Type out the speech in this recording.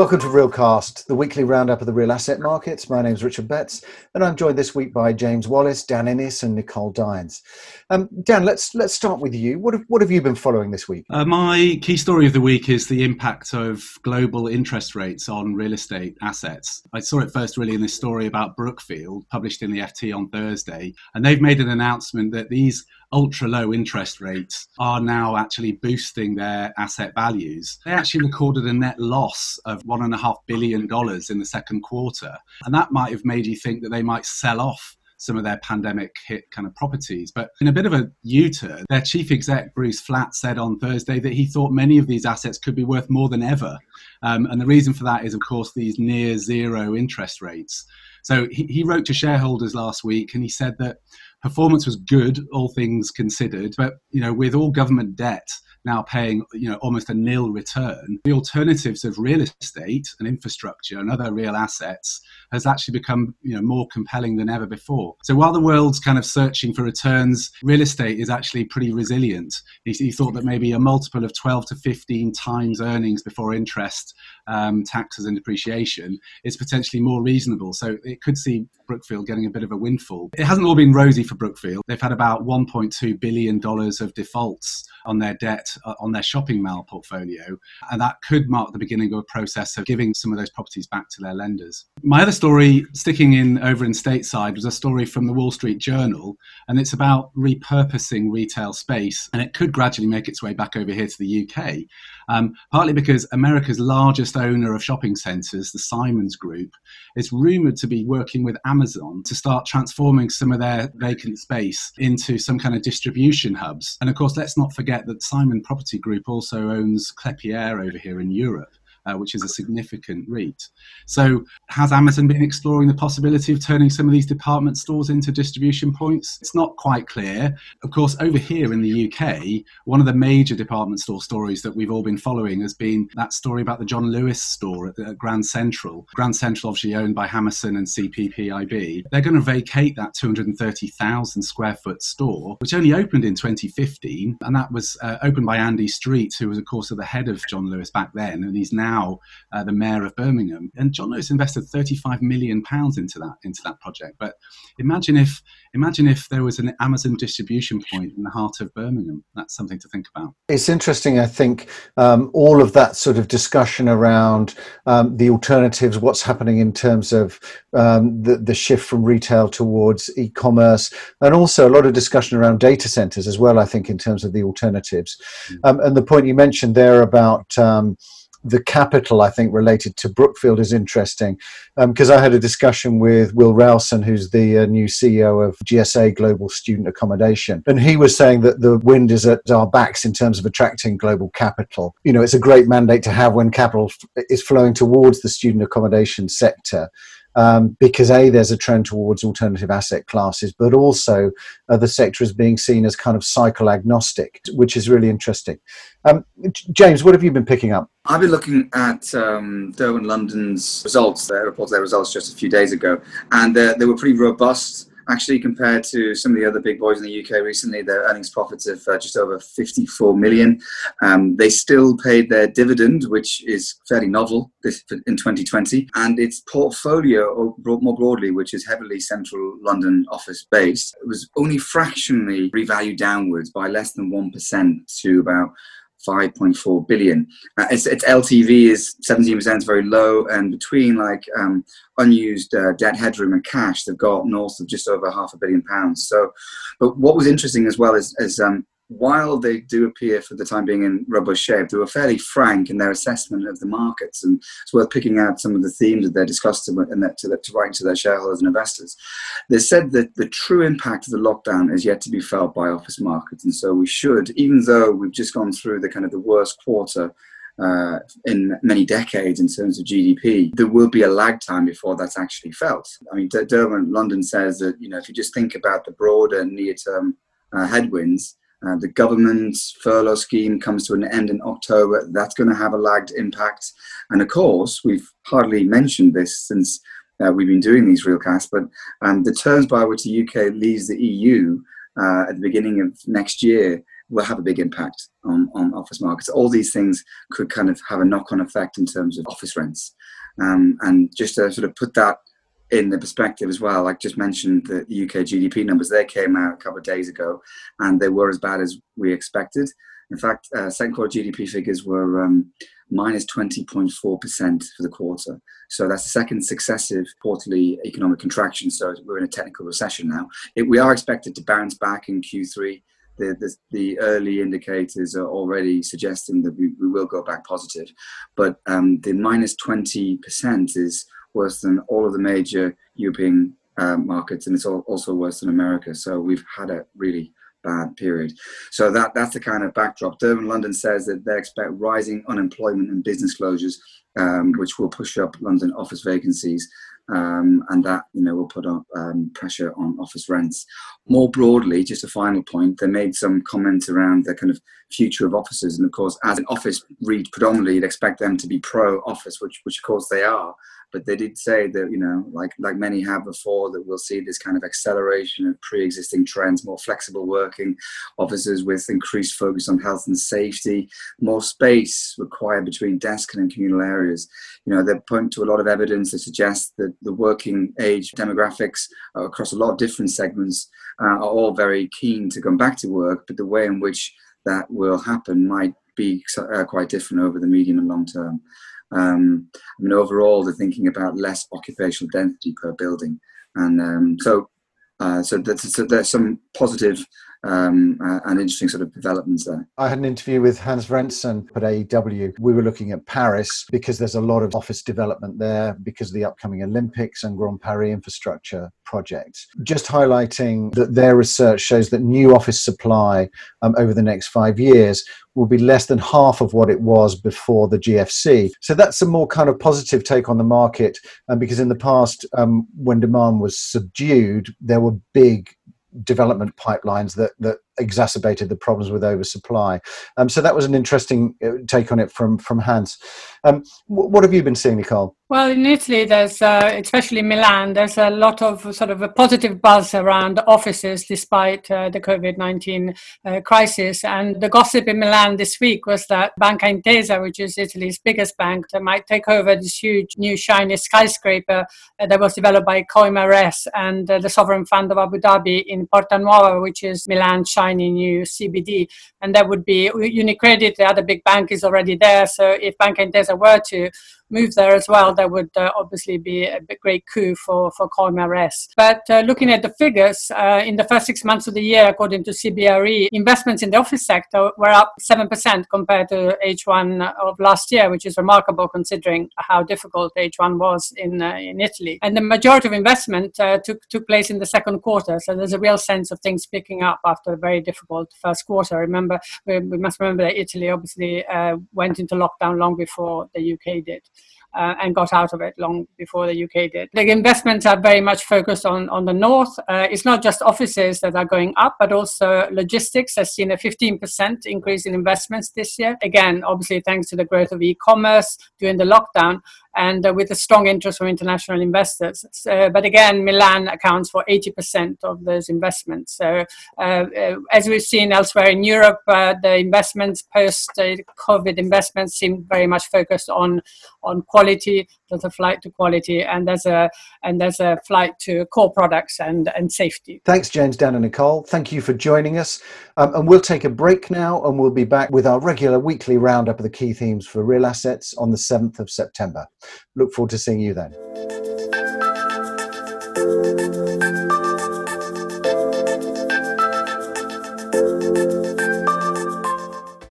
Welcome to Realcast, the weekly roundup of the real asset markets. My name is Richard Betts, and I'm joined this week by James Wallace, Dan Innes, and Nicole Dines. Um, Dan, let's let's start with you. What have, what have you been following this week? Uh, my key story of the week is the impact of global interest rates on real estate assets. I saw it first really in this story about Brookfield, published in the FT on Thursday, and they've made an announcement that these ultra low interest rates are now actually boosting their asset values. They actually recorded a net loss of $1.5 billion in the second quarter. And that might have made you think that they might sell off some of their pandemic hit kind of properties. But in a bit of a U turn, their chief exec, Bruce Flatt, said on Thursday that he thought many of these assets could be worth more than ever. Um, and the reason for that is, of course, these near zero interest rates. So he, he wrote to shareholders last week and he said that performance was good, all things considered. But you know, with all government debt now paying you know almost a nil return, the alternatives of real estate and infrastructure and other real assets has actually become you know more compelling than ever before. So while the world's kind of searching for returns, real estate is actually pretty resilient. He, he thought that maybe a multiple of 12 to 15 times earnings before interest, um, taxes and depreciation is potentially more reasonable. So it could see Brookfield getting a bit of a windfall. It hasn't all been rosy for Brookfield. They've had about 1.2 billion dollars of defaults on their debt uh, on their shopping mall portfolio, and that could mark the beginning of a process of giving some of those properties back to their lenders. My other story, sticking in over in stateside, was a story from the Wall Street Journal, and it's about repurposing retail space, and it could gradually make its way back over here to the UK. Um, partly because America's largest owner of shopping centres, the Simons Group, is rumoured to be working with Amazon to start transforming some of their vacant space into some kind of distribution hubs. And of course, let's not forget that Simon Property Group also owns Klépierre over here in Europe uh, which is a significant REIT. So, has Amazon been exploring the possibility of turning some of these department stores into distribution points? It's not quite clear. Of course, over here in the UK, one of the major department store stories that we've all been following has been that story about the John Lewis store at, at Grand Central. Grand Central, obviously owned by Hammerson and CPPIB. They're going to vacate that 230,000 square foot store, which only opened in 2015, and that was uh, opened by Andy Street, who was, of course, the head of John Lewis back then, and he's now now uh, the mayor of Birmingham. And John Lewis invested 35 million pounds into that into that project. But imagine if imagine if there was an Amazon distribution point in the heart of Birmingham. That's something to think about. It's interesting. I think um, all of that sort of discussion around um, the alternatives, what's happening in terms of um, the, the shift from retail towards e-commerce, and also a lot of discussion around data centers as well. I think in terms of the alternatives, mm-hmm. and the point you mentioned there about um, the capital, I think, related to Brookfield is interesting because um, I had a discussion with Will Ralston, who's the uh, new CEO of GSA Global Student Accommodation, and he was saying that the wind is at our backs in terms of attracting global capital. You know, it's a great mandate to have when capital f- is flowing towards the student accommodation sector um, because a there's a trend towards alternative asset classes, but also uh, the sector is being seen as kind of cycle agnostic, which is really interesting. Um, James, what have you been picking up? I've been looking at um, Derwent London's results. They reported their results just a few days ago, and uh, they were pretty robust actually compared to some of the other big boys in the UK recently, their earnings profits of uh, just over 54 million. Um, they still paid their dividend, which is fairly novel this in 2020, and its portfolio more broadly, which is heavily central London office based, was only fractionally revalued downwards by less than 1% to about 5.4 billion. Uh, its, its, LTV is 17%, is very low, and between like um, unused uh, debt headroom and cash, they've got north of just over half a billion pounds. So, but what was interesting as well is, is um, while they do appear for the time being in robust shape, they were fairly frank in their assessment of the markets. And it's worth picking out some of the themes that they discussed to, that, to, to write to their shareholders and investors. They said that the true impact of the lockdown is yet to be felt by office markets. And so we should, even though we've just gone through the kind of the worst quarter uh, in many decades in terms of GDP, there will be a lag time before that's actually felt. I mean, Derwent London says that you know if you just think about the broader near-term uh, headwinds, uh, the government's furlough scheme comes to an end in October. That's going to have a lagged impact. And of course, we've hardly mentioned this since uh, we've been doing these realcasts, but um, the terms by which the UK leaves the EU uh, at the beginning of next year will have a big impact on, on office markets. All these things could kind of have a knock on effect in terms of office rents. Um, and just to sort of put that in the perspective as well, I just mentioned the UK GDP numbers, they came out a couple of days ago and they were as bad as we expected. In fact, uh, second quarter GDP figures were um, minus 20.4% for the quarter. So that's the second successive quarterly economic contraction. So we're in a technical recession now. It, we are expected to bounce back in Q3. The, the, the, early indicators are already suggesting that we, we will go back positive. But um, the minus 20% is worse than all of the major European uh, markets, and it's also worse than America. So we've had a really bad period. So that that's the kind of backdrop. Derwent London says that they expect rising unemployment and business closures, um, which will push up London office vacancies. Um, and that you know will put up um, pressure on office rents. More broadly, just a final point, they made some comments around the kind of future of offices, and of course, as an office REIT predominantly, you'd expect them to be pro-office, which which of course they are but they did say that you know like like many have before that we'll see this kind of acceleration of pre-existing trends more flexible working offices with increased focus on health and safety more space required between desk and communal areas. You know they point to a lot of evidence that suggests that the working age demographics across a lot of different segments uh, are all very keen to come back to work but the way in which that will happen might be uh, quite different over the medium and long term um, I mean, overall, they're thinking about less occupational density per building, and um, so uh, so, so, there's some positive um, uh, and interesting sort of developments there. I had an interview with Hans Vrensen at AEW. We were looking at Paris because there's a lot of office development there because of the upcoming Olympics and Grand Paris infrastructure projects. Just highlighting that their research shows that new office supply um, over the next five years will be less than half of what it was before the GFC. So that's a more kind of positive take on the market. Um, because in the past, um, when demand was subdued, there were big development pipelines that that exacerbated the problems with oversupply. Um, so that was an interesting uh, take on it from from Hans. Um, what have you been seeing, Nicole? Well, in Italy, there's uh, especially Milan. There's a lot of sort of a positive buzz around offices despite uh, the COVID nineteen uh, crisis. And the gossip in Milan this week was that Banca Intesa, which is Italy's biggest bank, might take over this huge new shiny skyscraper uh, that was developed by Coima Res and uh, the sovereign fund of Abu Dhabi in Porta Nuova, which is Milan's shiny new CBD. And that would be Unicredit, the other big bank, is already there. So if Banca Intesa were to move there as well, that would uh, obviously be a great coup for, for Coima But uh, looking at the figures, uh, in the first six months of the year, according to CBRE, investments in the office sector were up 7% compared to H1 of last year, which is remarkable considering how difficult H1 was in, uh, in Italy. And the majority of investment uh, took, took place in the second quarter. So there's a real sense of things picking up after a very difficult first quarter. Remember, we, we must remember that Italy obviously uh, went into lockdown long before the UK did uh, and got out of it long before the UK did. The investments are very much focused on, on the north. Uh, it's not just offices that are going up, but also logistics has seen a 15% increase in investments this year. Again, obviously, thanks to the growth of e commerce during the lockdown and uh, with a strong interest from international investors. So, but again, Milan accounts for 80% of those investments. So, uh, uh, as we've seen elsewhere in Europe, uh, the investments post COVID investments seem very much focused on on quality. There's a flight to quality, and there's a and there's a flight to core products and and safety. Thanks, James, Dan, and Nicole. Thank you for joining us. Um, and we'll take a break now, and we'll be back with our regular weekly roundup of the key themes for real assets on the 7th of September. Look forward to seeing you then.